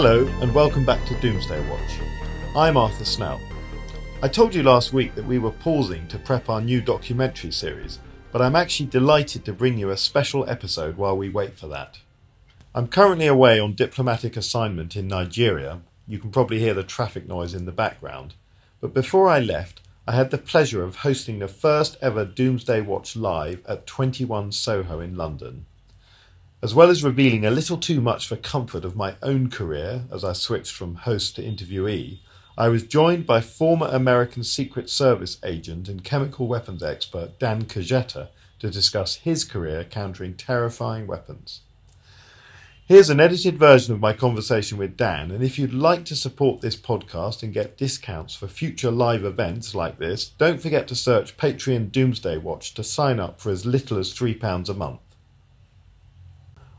Hello, and welcome back to Doomsday Watch. I'm Arthur Snell. I told you last week that we were pausing to prep our new documentary series, but I'm actually delighted to bring you a special episode while we wait for that. I'm currently away on diplomatic assignment in Nigeria. You can probably hear the traffic noise in the background. But before I left, I had the pleasure of hosting the first ever Doomsday Watch live at 21 Soho in London. As well as revealing a little too much for comfort of my own career as I switched from host to interviewee, I was joined by former American Secret Service agent and chemical weapons expert Dan Kaszeta to discuss his career countering terrifying weapons. Here's an edited version of my conversation with Dan, and if you'd like to support this podcast and get discounts for future live events like this, don't forget to search Patreon Doomsday Watch to sign up for as little as £3 a month.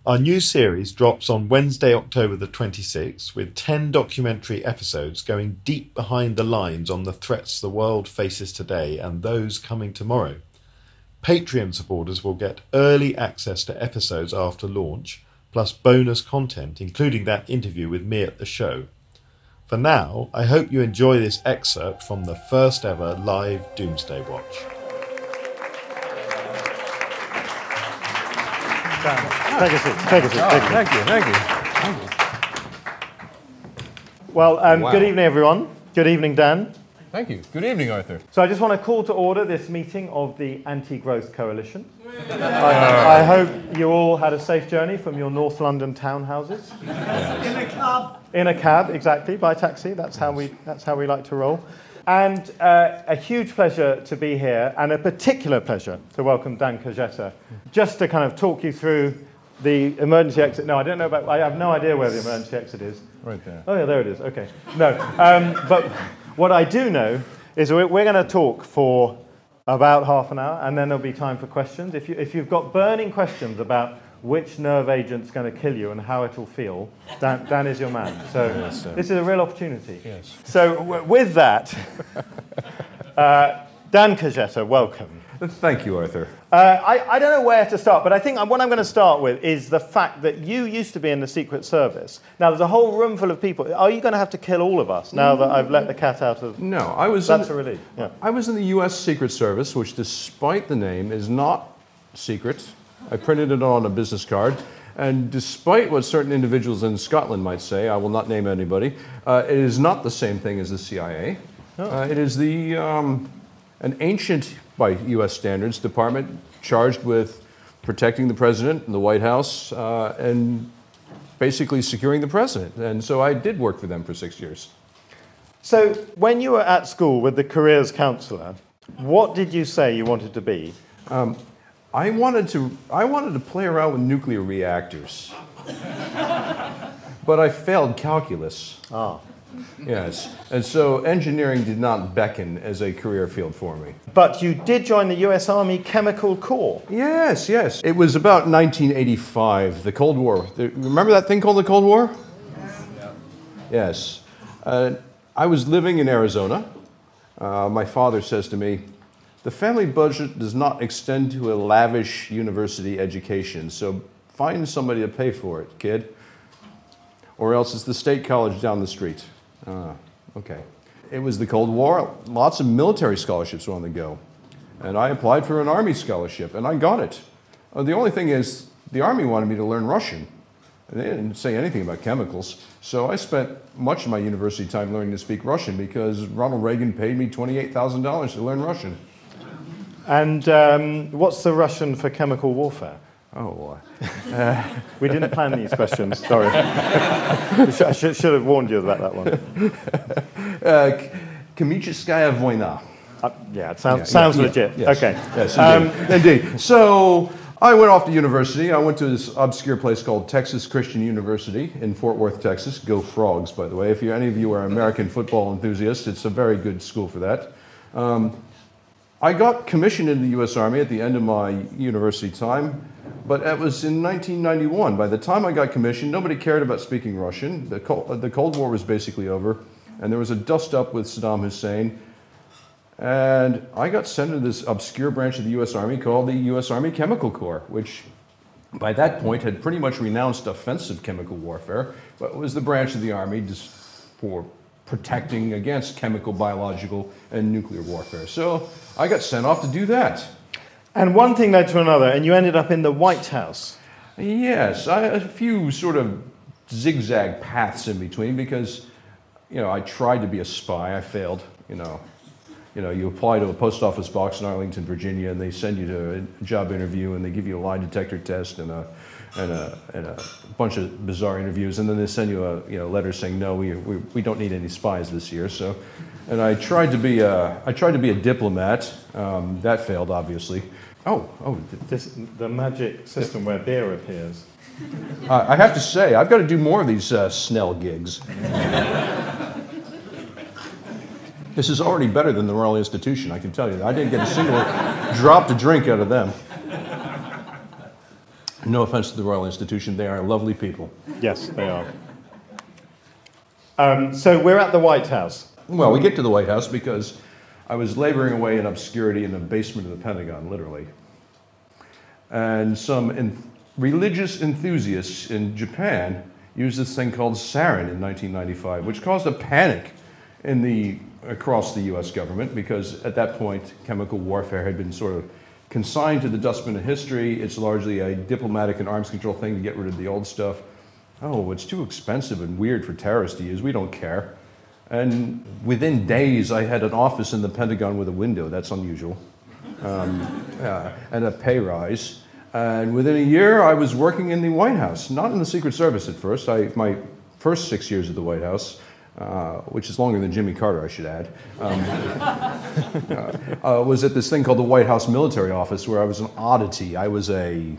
Our new series drops on Wednesday, October the 26th, with 10 documentary episodes going deep behind the lines on the threats the world faces today and those coming tomorrow. Patreon supporters will get early access to episodes after launch, plus bonus content, including that interview with me at the show. For now, I hope you enjoy this excerpt from the first ever live Doomsday Watch. Take a seat. Take a seat. Take a seat. Thank you, thank you. Thank you. Well, um, Wow. good evening, everyone. Good evening, Dan. Thank you. Good evening, Arthur. So I just want to call to order this meeting of the Anti-Growth Coalition. I, I hope you all had a safe journey from your North London townhouses. In a cab. In a cab, exactly, by taxi. That's how we, that's how we like to roll. And uh, a huge pleasure to be here, and a particular pleasure to welcome Dan Kaszeta, just to kind of talk you through the emergency exit. No, I don't know about, I have no idea where the emergency exit is. Right there. Oh, yeah, there it is. Okay. No. Um, but what I do know is we're, we're going to talk for about half an hour, and then there'll be time for questions. If, you, if you've got burning questions about which nerve agent's going to kill you and how it'll feel, Dan, Dan is your man. So Yes, this is a real opportunity. Yes. So w- with that, uh, Dan Kaszeta, welcome. Thank you, Arthur. Uh, I, I don't know where to start, but I think what I'm going to start with is the fact that you used to be in the Secret Service. Now, there's a whole room full of people. Are you going to have to kill all of us now that I've let the cat out of... No, I was. That's in, a relief, yeah. I was in the U.S. Secret Service, which, despite the name, is not secret. I printed it on a business card, and despite what certain individuals in Scotland might say, I will not name anybody. Uh, it is not the same thing as the CIA. Uh, it is the um, an ancient, by U.S. standards, department charged with protecting the president and the White House uh, and basically securing the president. And so I did work for them for six years. So, when you were at school with the careers counsellor, what did you say you wanted to be? I wanted to I wanted to play around with nuclear reactors. but I failed calculus. Ah. Yes. And so engineering did not beckon as a career field for me. But you did join the US Army Chemical Corps. Yes, yes. It was about 1985, the Cold War. Remember that thing called the Cold War? Yes. Uh, I was living in Arizona. Uh, my father says to me, the family budget does not extend to a lavish university education, so find somebody to pay for it, kid. Or else it's the state college down the street. Ah, okay. It was the Cold War. Lots of military scholarships were on the go. And I applied for an Army scholarship, and I got it. Uh, the only thing is, the Army wanted me to learn Russian. And they didn't say anything about chemicals. So I spent much of my university time learning to speak Russian because Ronald Reagan paid me $28,000 to learn Russian. And um, what's the Russian for chemical warfare? Oh, boy. We didn't plan these questions, sorry. I should, should, have warned you about that one. Uh, K- Chemicheskaya Voina. Uh, yeah, it sounds, Yeah, sounds yeah, legit. yes. Okay. Yes, Um, indeed. indeed. So I went off to university. I went to this obscure place called Texas Christian University in Fort Worth, Texas. Go Frogs, by the way. If any of you are American football enthusiasts, it's a very good school for that. Um, I got commissioned in the U.S. Army at the end of my university time, but it was in 1991. By the time I got commissioned, nobody cared about speaking Russian. The Cold, War was basically over, and there was a dust up with Saddam Hussein. And I got sent to this obscure branch of the U.S. Army called the U.S. Army Chemical Corps, which by that point had pretty much renounced offensive chemical warfare, but was the branch of the Army just for protecting against chemical, biological, and nuclear warfare. So I got sent off to do that. And one thing led to another, and you ended up in the White House. Yes, I, a few sort of zigzag paths in between because, you know, I tried to be a spy. I failed, you know. You know, you apply to a post office box in Arlington, Virginia, and they send you to a job interview, and they give you a lie detector test and a, and a, and a bunch of bizarre interviews, and then they send you a you know, letter saying, no, we, we, we don't need any spies this year. So, and I tried to be a, I tried to be a diplomat. Um, that failed, obviously. Oh, oh, This, the magic system where beer appears. Uh, I have to say, I've got to do more of these uh, Snell gigs. this is already better than the Royal Institution, I can tell you. I didn't get a single drop to drink out of them. No offense to the Royal Institution, they are lovely people. Yes, they are. Um, so we're at the White House. Well, we get to the White House because I was laboring away in obscurity in the basement of the Pentagon, literally. And some en- religious enthusiasts in Japan used this thing called sarin in 1995, which caused a panic in the, across the US government because at that point, chemical warfare had been sort of consigned to the dustbin of history. It's largely a diplomatic and arms control thing to get rid of the old stuff. Oh, it's too expensive and weird for terrorists to use. We don't care. And within days, I had an office in the Pentagon with a window. That's unusual. Um, and a pay rise. And within a year, I was working in the White House, not in the Secret Service at first. I, my first six years at the White House, uh, which is longer than Jimmy Carter, I should add, um, uh, was at this thing called the White House Military Office, where I was an oddity. I was a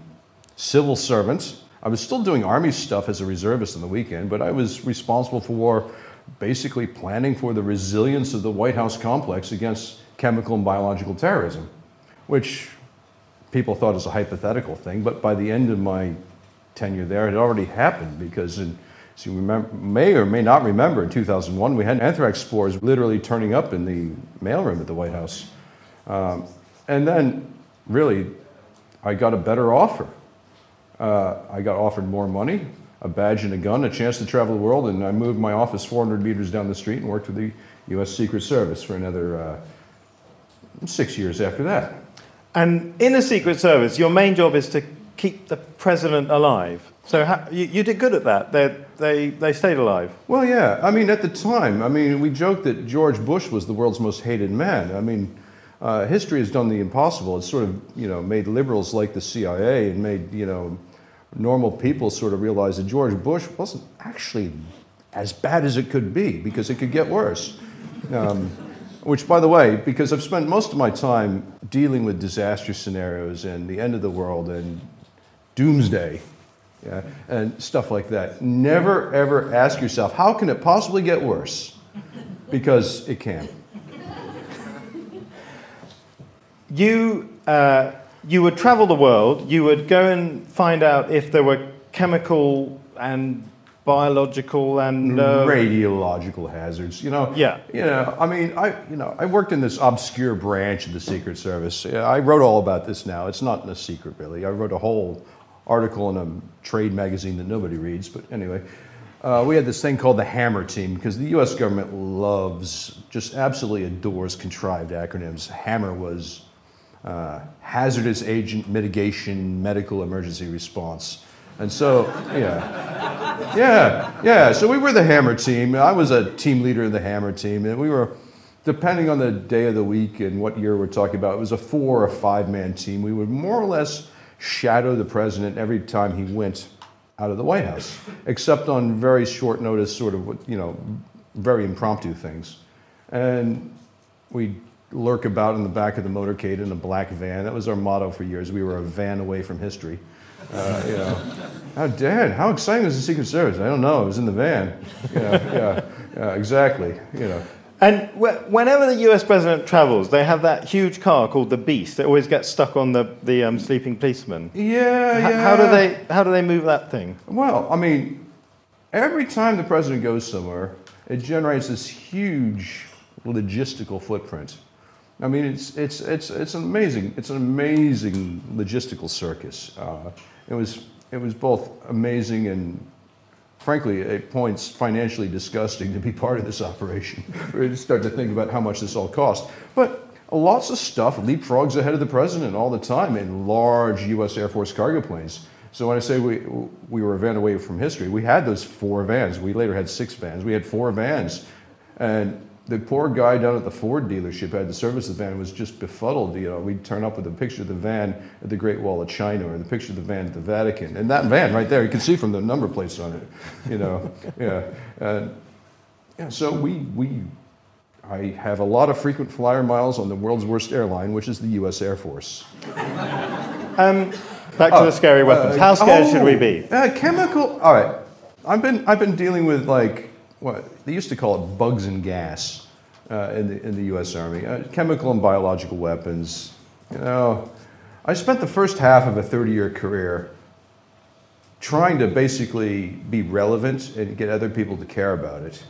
civil servant. I was still doing Army stuff as a reservist on the weekend, but I was responsible for basically planning for the resilience of the White House complex against chemical and biological terrorism, which people thought was a hypothetical thing, but by the end of my tenure there, it had already happened because in, you remember, may or may not remember, in 2001, we had anthrax spores literally turning up in the mailroom at the White House. Um, and then, really, I got a better offer. Uh, I got offered more money, a badge and a gun, a chance to travel the world, and I moved my office 400 meters down the street and worked with the U.S. Secret Service for another uh, six years after that. And in the Secret Service, your main job is to keep the president alive. So how, you, you did good at that. They, they, they stayed alive. Well, yeah. I mean, at the time, I mean, we joked that George Bush was the world's most hated man. I mean, uh, history has done the impossible. It's sort of, you know, made liberals like the CIA and made, you know, normal people sort of realize that George Bush wasn't actually as bad as it could be because it could get worse. Um, which, by the way, because I've spent most of my time dealing with disaster scenarios and the end of the world and doomsday yeah, and stuff like that, never ever ask yourself, how can it possibly get worse? Because it can. You, uh, you would travel the world, you would go and find out if there were chemical and biological and uh, radiological hazards. You know. Yeah. You know. I mean, I you know I worked in this obscure branch of the Secret Service. I wrote all about this now. It's not in a secret really. I wrote a whole article in a trade magazine that nobody reads. But anyway. Uh, we had this thing called the Hammer Team because the U.S. government loves, just absolutely adores contrived acronyms. Hammer was uh, Hazardous Agent Mitigation Medical Emergency Response. And so, yeah, yeah, yeah. So we were the Hammer team. I was a team leader of the Hammer team, and we were, depending on the day of the week and what year we're talking about, it was a four or five man team. We would more or less shadow the president every time he went out of the White House, except on very short notice, sort of, you know, very impromptu things. And we lurk about in the back of the motorcade in a black van. That was our motto for years. We were a van away from history. Uh, you know, how dad, how exciting is the Secret Service? I don't know. It was in the van. Yeah, yeah, yeah, exactly. You know. And whenever the US president travels, they have that huge car called the Beast that always gets stuck on the, the um, sleeping policeman. Yeah, H- yeah. How do they how do they move that thing? Well, I mean, every time the president goes somewhere, it generates this huge logistical footprint. I mean, it's, it's, it's, it's an amazing, it's an amazing logistical circus. Uh, it, was, it was both amazing and, frankly, at points financially disgusting to be part of this operation. we start to think about how much this all cost. But lots of stuff leapfrogs ahead of the president all the time in large U.S. Air Force cargo planes. So when I say we, we were a van away from history, we had those four vans. We later had six vans. We had four vans. And the poor guy down at the Ford dealership had the service the van was just befuddled. You know, we'd turn up with a picture of the van at the Great Wall of China or the picture of the van at the Vatican. And that van right there, you can see from the number plates on it, you know. yeah. And, yeah, so we, we, I have a lot of frequent flyer miles on the world's worst airline, which is the U.S. Air Force. Um, back to the scary weapons. How scared should we be? Uh, chemical. All right. I've been I've been dealing with like what they used to call it bugs and gas uh, in the in the U.S. Army. Uh, chemical and biological weapons. You know, I spent the first half of a 30-year career trying to basically be relevant and get other people to care about it.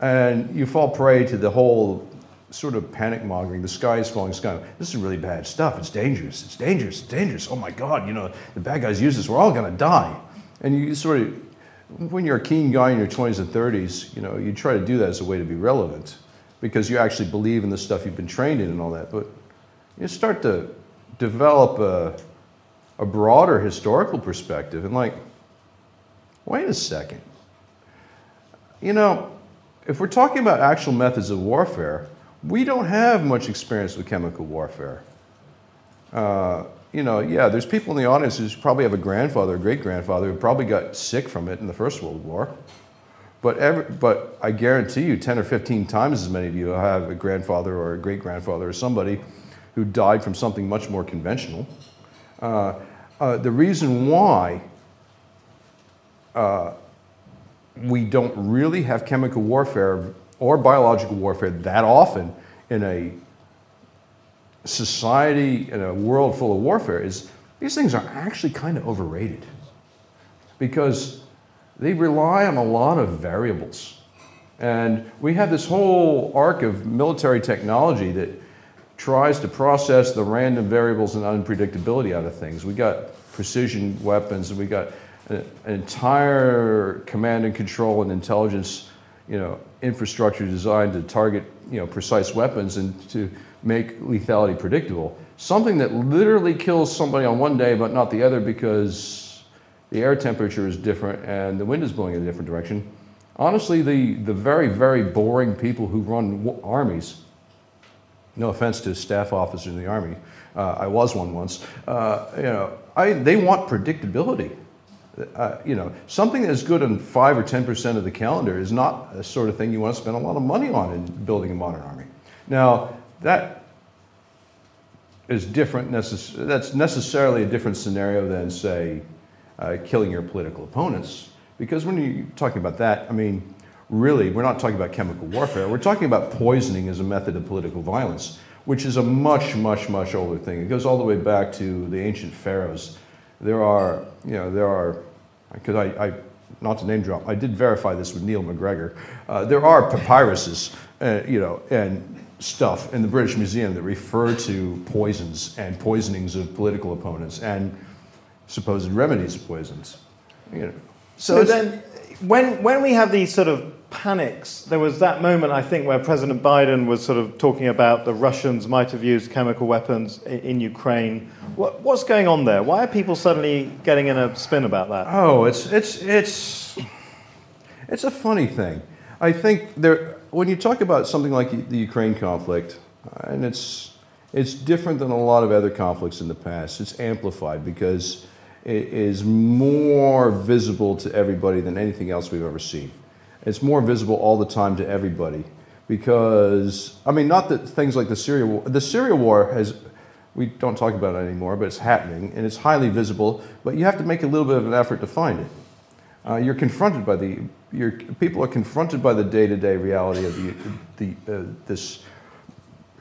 And you fall prey to the whole sort of panic mongering. The sky is falling, sky. This is really bad stuff. It's dangerous. It's dangerous. It's dangerous. Oh my God, you know, the bad guys use this. We're all going to die. And you sort of, when you're a keen guy in your 20s and 30s, you know, you try to do that as a way to be relevant because you actually believe in the stuff you've been trained in and all that. But you start to develop a, a broader historical perspective and like, wait a second. You know, if we're talking about actual methods of warfare, we don't have much experience with chemical warfare. Uh, you know, yeah, there's people in the audience who probably have a grandfather or great grandfather who probably got sick from it in the First World War. But, every, but I guarantee you, 10 or 15 times as many of you have a grandfather or a great grandfather or somebody who died from something much more conventional. Uh, uh, the reason why uh, we don't really have chemical warfare or biological warfare that often in a society, in a world full of warfare, is these things are actually kind of overrated because they rely on a lot of variables. And we have this whole arc of military technology that tries to process the random variables and unpredictability out of things. We got precision weapons, and we got an entire command and control and intelligence, you know, infrastructure designed to target, you know, precise weapons and to make lethality predictable. Something that literally kills somebody on one day but not the other because the air temperature is different and the wind is blowing in a different direction. Honestly, the, the very, very boring people who run armies, no offense to staff officers in the army, uh, I was one once, uh, you know, I, they want predictability. Uh, you know, something that's good on five or ten percent of the calendar is not a sort of thing you want to spend a lot of money on in building a modern army. Now, that is different. Necess- that's necessarily a different scenario than, say, uh, killing your political opponents, because when you're talking about that, I mean, really, we're not talking about chemical warfare. We're talking about poisoning as a method of political violence, which is a much, much, much older thing. It goes all the way back to the ancient pharaohs. There are, you know, there are because I, I, not to name drop, I did verify this with Neil MacGregor. Uh, there are papyruses, uh, you know, and stuff in the British Museum that refer to poisons and poisonings of political opponents and supposed remedies of poisons. You know. So, so then, when when we have these sort of panics, there was that moment I think where President Biden was sort of talking about the Russians might have used chemical weapons in, in Ukraine. What, what's going on there? Why are people suddenly getting in a spin about that? Oh, it's it's it's it's a funny thing. I think there when you talk about something like the Ukraine conflict, uh, and it's it's different than a lot of other conflicts in the past. It's amplified because it is more visible to everybody than anything else we've ever seen. It's more visible all the time to everybody because I mean, not that things like the Syria war. The Syria war has we don't talk about it anymore, but it's happening and it's highly visible. But you have to make a little bit of an effort to find it. Uh, you're confronted by the people are confronted by the day-to-day reality of the, the uh, this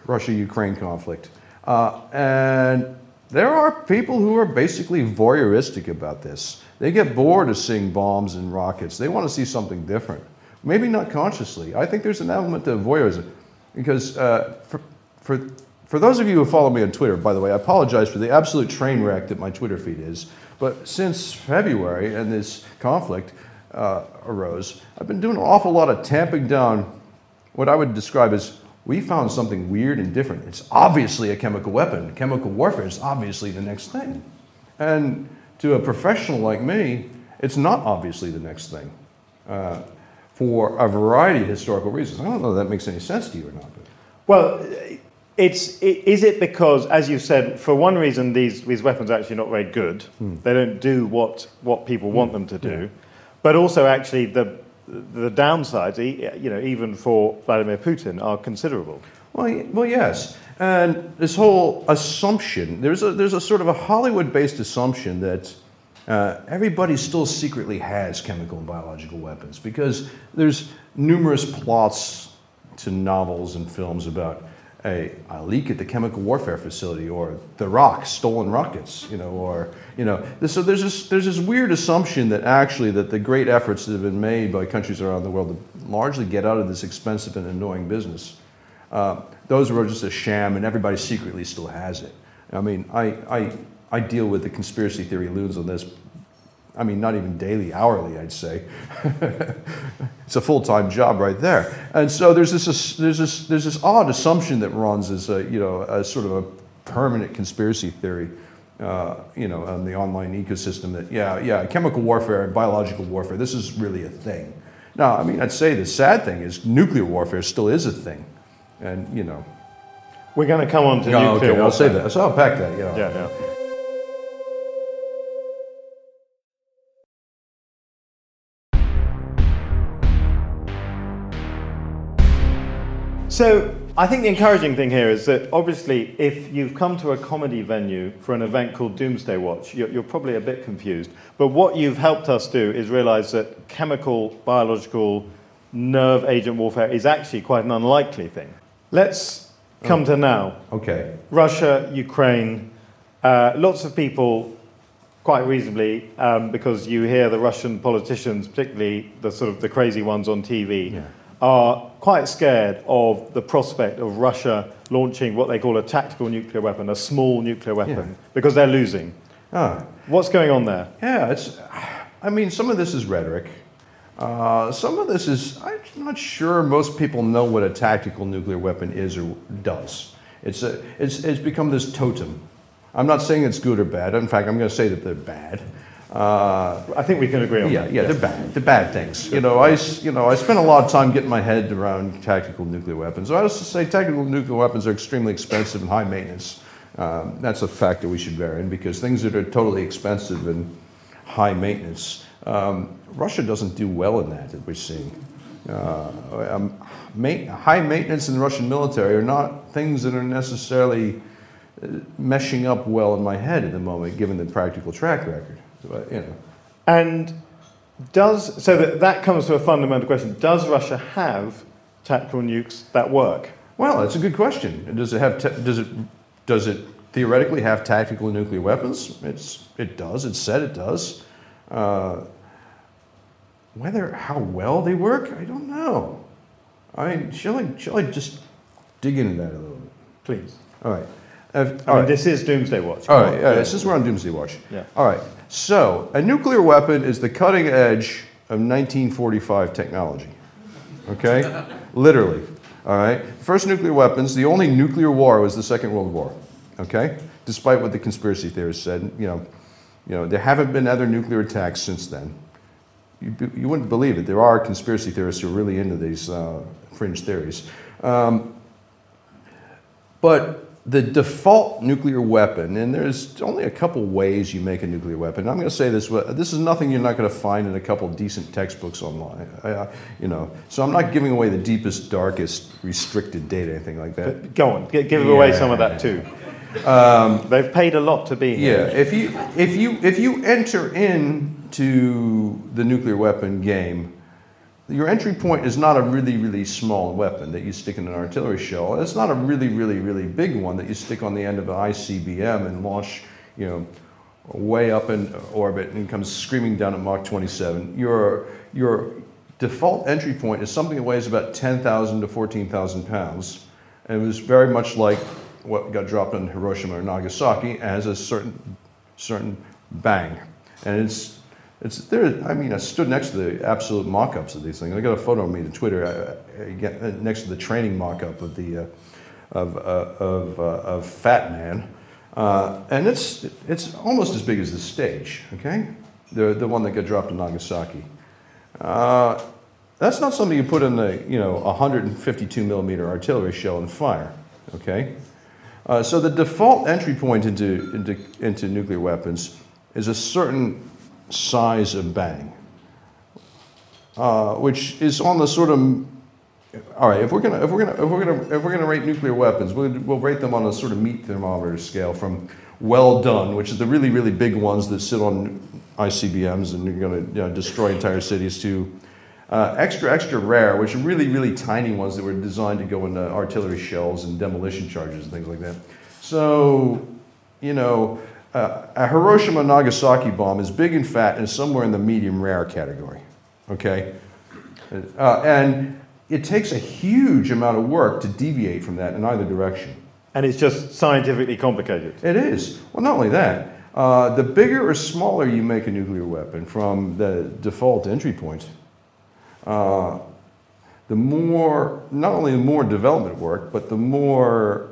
Russia-Ukraine conflict, uh, and there are people who are basically voyeuristic about this. They get bored of seeing bombs and rockets. They want to see something different. Maybe not consciously. I think there's an element of voyeurism because uh, for, for, for those of you who follow me on Twitter, by the way, I apologize for the absolute train wreck that my Twitter feed is. But since February and this conflict uh, arose, I've been doing an awful lot of tamping down what I would describe as we found something weird and different. It's obviously a chemical weapon. Chemical warfare is obviously the next thing. And to a professional like me, it's not obviously the next thing uh, for a variety of historical reasons. I don't know if that makes any sense to you or not. But. Well, it's, is it because, as you said, for one reason, these, these weapons are actually not very good? Hmm. They don't do what, what people want them to do. Yeah. But also, actually, the, the downsides, you know, even for Vladimir Putin, are considerable. Well, well, yes. And this whole assumption, there's a, there's a sort of a Hollywood based assumption that uh, everybody still secretly has chemical and biological weapons because there's numerous plots to novels and films about a, a, leak at the chemical warfare facility or the rock stolen rockets you know or you know so there's this there's this weird assumption that actually that the great efforts that have been made by countries around the world to largely get out of this expensive and annoying business uh, those were just a sham and everybody secretly still has it. I mean i i i deal with the conspiracy theory loons on this I mean, not even daily, hourly, I'd say. it's a full-time job right there. And so there's this, there's this, there's this odd assumption that runs as a, you know, a sort of a permanent conspiracy theory, uh, you know, on the online ecosystem that, yeah, yeah, chemical warfare, biological warfare, this is really a thing. Now, I mean, I'd say the sad thing is nuclear warfare still is a thing. And, you know. We're going to come on to oh, nuclear okay, warfare. I'll say that. So I'll pack that, yeah. Yeah, yeah. So I think the encouraging thing here is that obviously, if you've come to a comedy venue for an event called Doomsday Watch, you're, you're, probably a bit confused. But what you've helped us do is realize that chemical, biological, nerve agent warfare is actually quite an unlikely thing. Let's come oh. to now. Okay. Russia, Ukraine. Uh, lots of people, quite reasonably, um, because you hear the Russian politicians, particularly the sort of the crazy ones on TV. Yeah are quite scared of the prospect of Russia launching what they call a tactical nuclear weapon, a small nuclear weapon, yeah. because they're losing. Ah. What's going on there? Yeah, it's. I mean, some of this is rhetoric. Uh, some of this is. I'm not sure most people know what a tactical nuclear weapon is or does. It's a. It's. It's become this totem. I'm not saying it's good or bad. In fact, I'm going to say that they're bad. Uh, I think we can agree on yeah, that. Yeah, they're bad. They're bad things. You know, I, you know, I spent a lot of time getting my head around tactical nuclear weapons. I also say tactical nuclear weapons are extremely expensive and high maintenance. Um, that's a factor we should bear in because things that are totally expensive and high maintenance, um, Russia doesn't do well in that that we're seeing. Uh, um, ma- high maintenance in the Russian military are not things that are necessarily uh, meshing up well in my head at the moment, given the practical track record you know. And does so that that comes to a fundamental question: Does Russia have tactical nukes that work? Well, that's a good question. Does it have? Te- does it? Does it theoretically have tactical nuclear weapons? It's it does. It's said it does. Uh, whether how well they work, I don't know. I mean, shall I shall I just dig into that a little bit? Please. All right. I mean, right. this is Doomsday Watch. All right. Yeah, since we're on Doomsday Watch. Yeah. All right. So, a nuclear weapon is the cutting edge of 1945 technology. Okay? Literally. All right? First nuclear weapons, the only nuclear war was the Second World War. Okay? Despite what the conspiracy theorists said, you know, you know, there haven't been other nuclear attacks since then. You, you wouldn't believe it. There are conspiracy theorists who are really into these uh, fringe theories. Um, but the default nuclear weapon, and there's only a couple ways you make a nuclear weapon. I'm going to say this: this is nothing you're not going to find in a couple decent textbooks online. I, you know, so I'm not giving away the deepest, darkest, restricted data, anything like that. But go on, give yeah. away some of that too. Um, They've paid a lot to be here. Yeah, if you if you if you enter into the nuclear weapon game your entry point is not a really, really small weapon that you stick in an artillery shell. It's not a really, really, really big one that you stick on the end of an ICBM and launch, you know, way up in orbit and comes screaming down at Mach 27. Your, your default entry point is something that weighs about 10,000 to 14,000 pounds. And it was very much like what got dropped on Hiroshima or Nagasaki as a certain, certain bang. And it's, it's there. I mean, I stood next to the absolute mock-ups of these things. I got a photo of me to Twitter uh, uh, get, next to the training mock-up of the uh, of, uh, of, uh, of Fat Man, uh, and it's it's almost as big as the stage. Okay, the the one that got dropped in Nagasaki. Uh, that's not something you put in the you know 152 millimeter artillery shell and fire. Okay, uh, so the default entry point into, into into nuclear weapons is a certain size of bang, uh, which is on the sort of all right. If we're gonna if we're gonna if we're gonna if we're gonna rate nuclear weapons, we'll, we'll rate them on a sort of meat thermometer scale from well done, which is the really really big ones that sit on ICBMs and you're gonna you know, destroy entire cities, to uh, extra extra rare, which are really really tiny ones that were designed to go into artillery shells and demolition charges and things like that. So, you know. Uh, a Hiroshima Nagasaki bomb is big and fat and is somewhere in the medium rare category. Okay? Uh, and it takes a huge amount of work to deviate from that in either direction. And it's just scientifically complicated. It is. Well, not only that, uh, the bigger or smaller you make a nuclear weapon from the default entry point, uh, the more, not only the more development work, but the more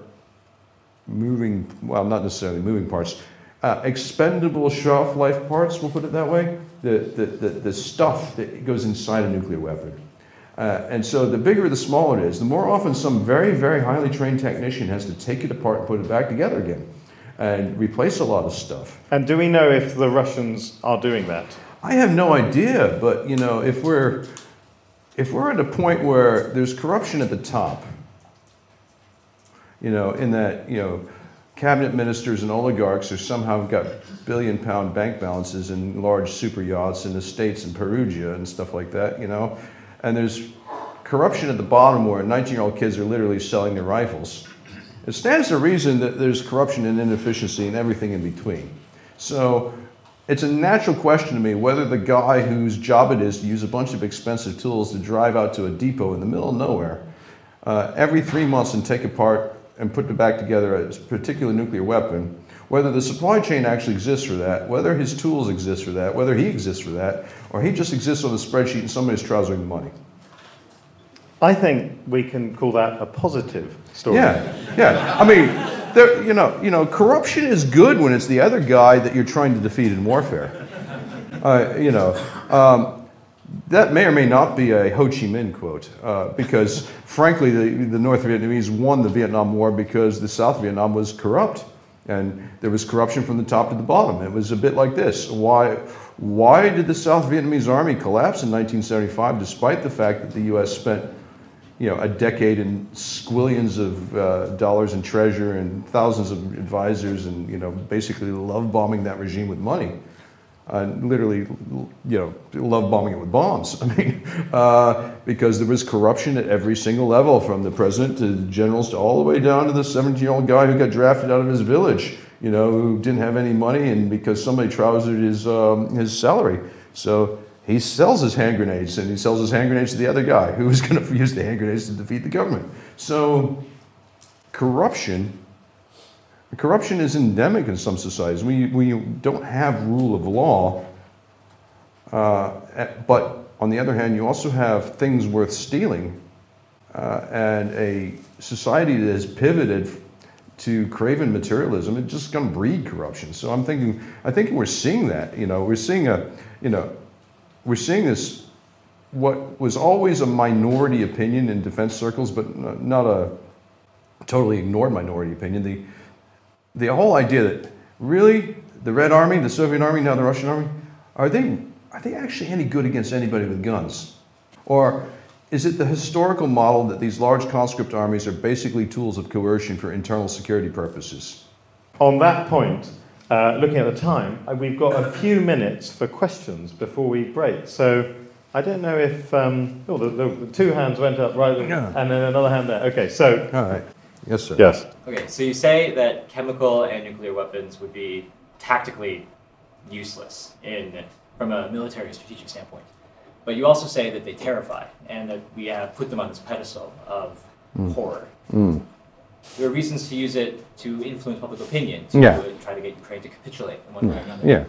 moving, well, not necessarily moving parts, uh, expendable shelf life parts, we'll put it that way, the, the, the, the stuff that goes inside a nuclear weapon. Uh, and so the bigger the smaller it is, the more often some very, very highly trained technician has to take it apart and put it back together again and replace a lot of stuff. And do we know if the Russians are doing that? I have no idea, but you know, if we're if we're at a point where there's corruption at the top, you know, in that, you know, cabinet ministers and oligarchs are somehow got billion pound bank balances in large super yachts in estates in Perugia and stuff like that, you know. And there's corruption at the bottom where 19 year old kids are literally selling their rifles. It stands to reason that there's corruption and inefficiency and everything in between. So it's a natural question to me whether the guy whose job it is to use a bunch of expensive tools to drive out to a depot in the middle of nowhere uh, every three months and take apart and put it back together a particular nuclear weapon, whether the supply chain actually exists for that, whether his tools exist for that, whether he exists for that, or he just exists on a spreadsheet and somebody's trousering the money. I think we can call that a positive story. Yeah, yeah. I mean, there, you know, you know, corruption is good when it's the other guy that you're trying to defeat in warfare. Uh, you know, um, that may or may not be a Ho Chi Minh quote, uh, because frankly, the, the North Vietnamese won the Vietnam War because the South Vietnam was corrupt, and there was corruption from the top to the bottom. It was a bit like this: why, why did the South Vietnamese army collapse in 1975, despite the fact that the U.S. spent you know, a decade and squillions of uh, dollars in treasure and thousands of advisors and, you know, basically love bombing that regime with money. Uh, literally, you know, love bombing it with bombs. I mean, uh, because there was corruption at every single level, from the president to the generals to all the way down to the 17-year-old guy who got drafted out of his village, you know, who didn't have any money and because somebody trousered his um, his salary. So he sells his hand grenades and he sells his hand grenades to the other guy who is going to use the hand grenades to defeat the government. So corruption corruption is endemic in some societies. We, we don't have rule of law, uh, but on the other hand, you also have things worth stealing uh, and a society that has pivoted to craven materialism, it's just going to breed corruption. So I'm thinking, I think we're seeing that. You know, we're seeing a, you know, we're seeing this, what was always a minority opinion in defense circles, but not a totally ignored minority opinion. The, the whole idea that really the Red Army, the Soviet Army, now the Russian Army, are they, are they actually any good against anybody with guns? Or is it the historical model that these large conscript armies are basically tools of coercion for internal security purposes? On that point, uh, looking at the time, uh, we've got a few minutes for questions before we break. So I don't know if um, oh, the, the, the, two hands went up right, yeah. and then another hand there. Okay, so all right, yes, sir. Yes. Okay, so you say that chemical and nuclear weapons would be tactically useless in from a military strategic standpoint, but you also say that they terrify and that we have put them on this pedestal of mm. horror. Mm. there are reasons to use it to influence public opinion, to Yeah. try to get Ukraine to capitulate in one way or another. Yeah.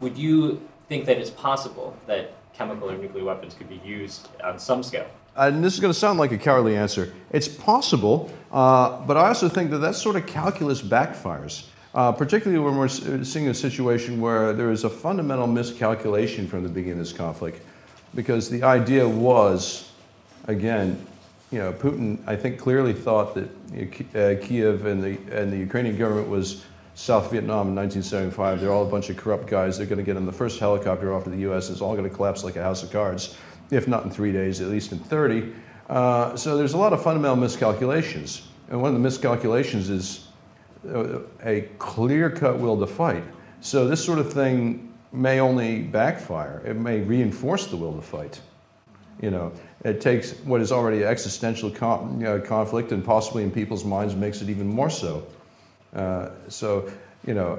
Would you think that it's possible that chemical or nuclear weapons could be used on some scale? And this is going to sound like a cowardly answer. It's possible, uh, but I also think that that sort of calculus backfires, uh, particularly when we're seeing a situation where there is a fundamental miscalculation from the beginning of this conflict, because the idea was, again, you know, Putin, I think, clearly thought that uh, Kiev and the and the Ukrainian government was South Vietnam in 1975. They're all a bunch of corrupt guys. They're going to get in the first helicopter off to the U.S. It's all going to collapse like a house of cards, if not in three days, at least in 30. Uh, so there's a lot of fundamental miscalculations, and one of the miscalculations is uh, a clear-cut will to fight. So this sort of thing may only backfire. It may reinforce the will to fight. You know, it takes what is already existential con- know, conflict and possibly in people's minds makes it even more so. Uh, so, you know,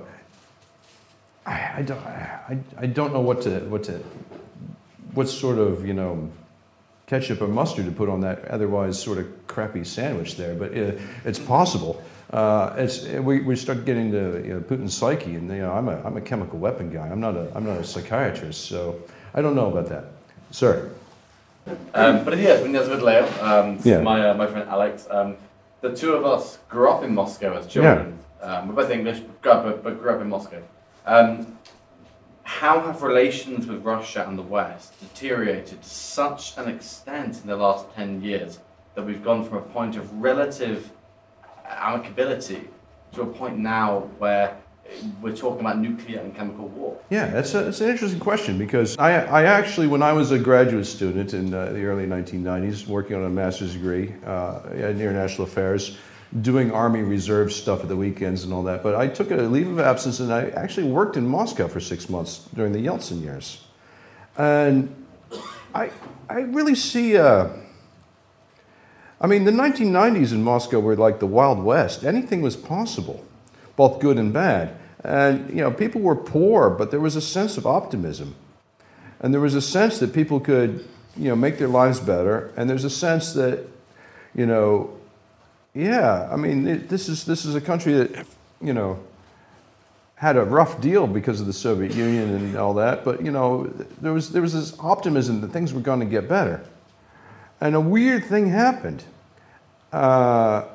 I, I, don't, I, I don't know what to, what to, what sort of, you know, ketchup or mustard to put on that otherwise sort of crappy sandwich there, but it, it's possible. Uh, it's, we, we start getting to you know, Putin's psyche, and you know, I'm a, I'm a chemical weapon guy. I'm not a, I'm not a psychiatrist, so I don't know about that. Sir. Um, but yeah, when there's Leo, um, Yeah. my, uh, my friend Alex, um, the two of us grew up in Moscow as children. Um, we're both English, but grew up, but, but grew up in Moscow. How have relations with Russia and the West deteriorated to such an extent in the last 10 years that we've gone from a point of relative amicability to a point now where we're talking about nuclear and chemical war? Yeah, that's, a, that's an interesting question because I, I actually, when I was a graduate student in uh, the early 1990s, working on a master's degree uh, in international affairs, doing Army Reserve stuff at the weekends and all that, but I took a leave of absence and I actually worked in Moscow for six months during the Yeltsin years. And I, I really see. Uh, I mean, the 1990s in Moscow were like the Wild West. Anything was possible, both good and bad. And, you know, people were poor, but there was a sense of optimism. And there was a sense that people could, you know, make their lives better. And there's a sense that, you know, yeah, I mean, it, this, is, this is a country that, you know, had a rough deal because of the Soviet Union and all that. But, you know, there was, there was this optimism that things were going to get better. And a weird thing happened. Uh,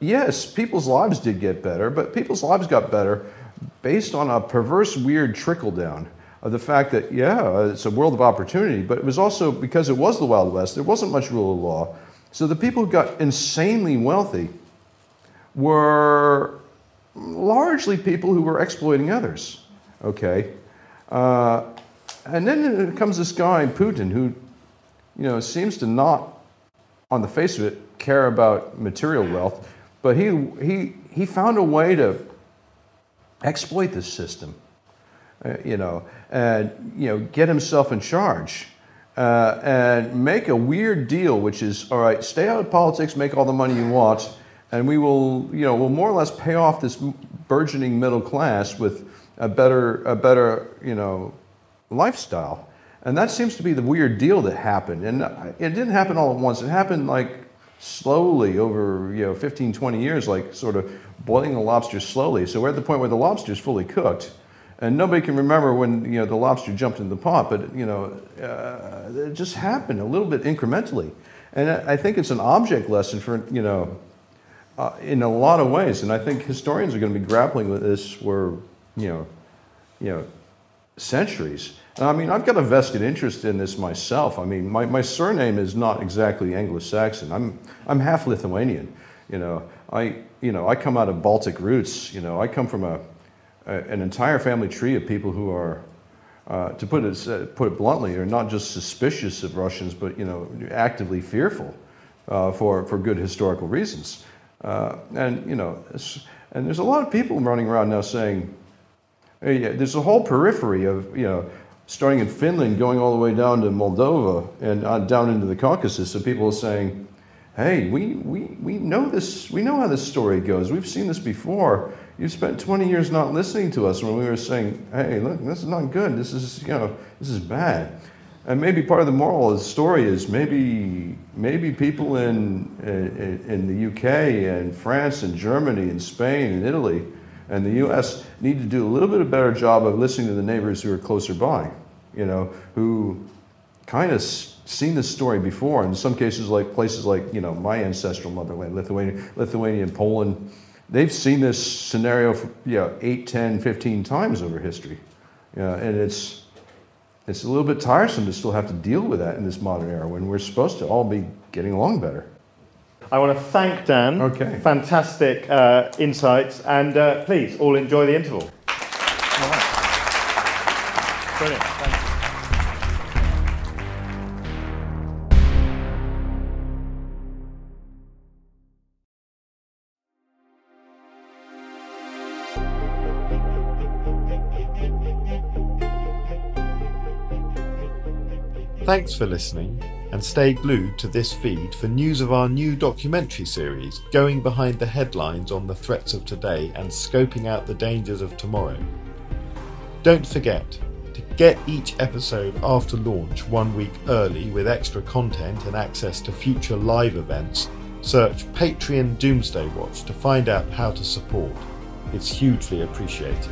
yes, people's lives did get better, but people's lives got better based on a perverse, weird trickle down of the fact that, yeah, it's a world of opportunity, but it was also because it was the Wild West, there wasn't much rule of law. So the people who got insanely wealthy were largely people who were exploiting others. Okay? Uh, and then comes this guy, Putin, who you know, seems to not, on the face of it, care about material wealth, but he, he, he found a way to exploit this system, uh, you know, and, you know, get himself in charge. Uh, and make a weird deal, which is, all right, stay out of politics, make all the money you want, and we will, you know, we'll more or less pay off this burgeoning middle class with a better, a better, you know, lifestyle. And that seems to be the weird deal that happened. And it didn't happen all at once. It happened like slowly over, you know, 15, 20 years, like sort of boiling the lobster slowly. So we're at the point where the lobster's fully cooked. And nobody can remember when, you know, the lobster jumped in the pot, but, you know, uh, it just happened a little bit incrementally. And I think it's an object lesson for, you know, uh, in a lot of ways. And I think historians are going to be grappling with this for, you know, you know, centuries. And I mean, I've got a vested interest in this myself. I mean, my, my surname is not exactly Anglo-Saxon. I'm, I'm half Lithuanian. You know, I, you know, I come out of Baltic roots. You know, I come from a an entire family tree of people who are, uh, to put it, uh, put it bluntly, are not just suspicious of Russians, but, you know, actively fearful uh, for, for good historical reasons. Uh, and, you know, and there's a lot of people running around now saying, Hey, yeah, there's a whole periphery of, you know, starting in Finland, going all the way down to Moldova and uh, down into the Caucasus. So people are saying, hey, we, we, we know this, we know how this story goes. We've seen this before. You spent 20 years not listening to us when we were saying, hey, look, this is not good. This is, you know, this is bad. And maybe part of the moral of the story is maybe maybe people in, in, in the UK and France and Germany and Spain and Italy and the US need to do a little bit of better job of listening to the neighbors who are closer by, you know, who kind of seen this story before. In some cases, like places like, you know, my ancestral motherland, Lithuania, Lithuania and Poland, they've seen this scenario for, you know, 8, 10, 15 times over history. You know, and it's, it's a little bit tiresome to still have to deal with that in this modern era when we're supposed to all be getting along better. I want to thank Dan. Okay. Fantastic uh, insights. And uh, please, all enjoy the interval. Brilliant. Thank you. Thanks for listening, and stay glued to this feed for news of our new documentary series going behind the headlines on the threats of today and scoping out the dangers of tomorrow. Don't forget to get each episode after launch one week early with extra content and access to future live events. Search Patreon Doomsday Watch to find out how to support. It's hugely appreciated.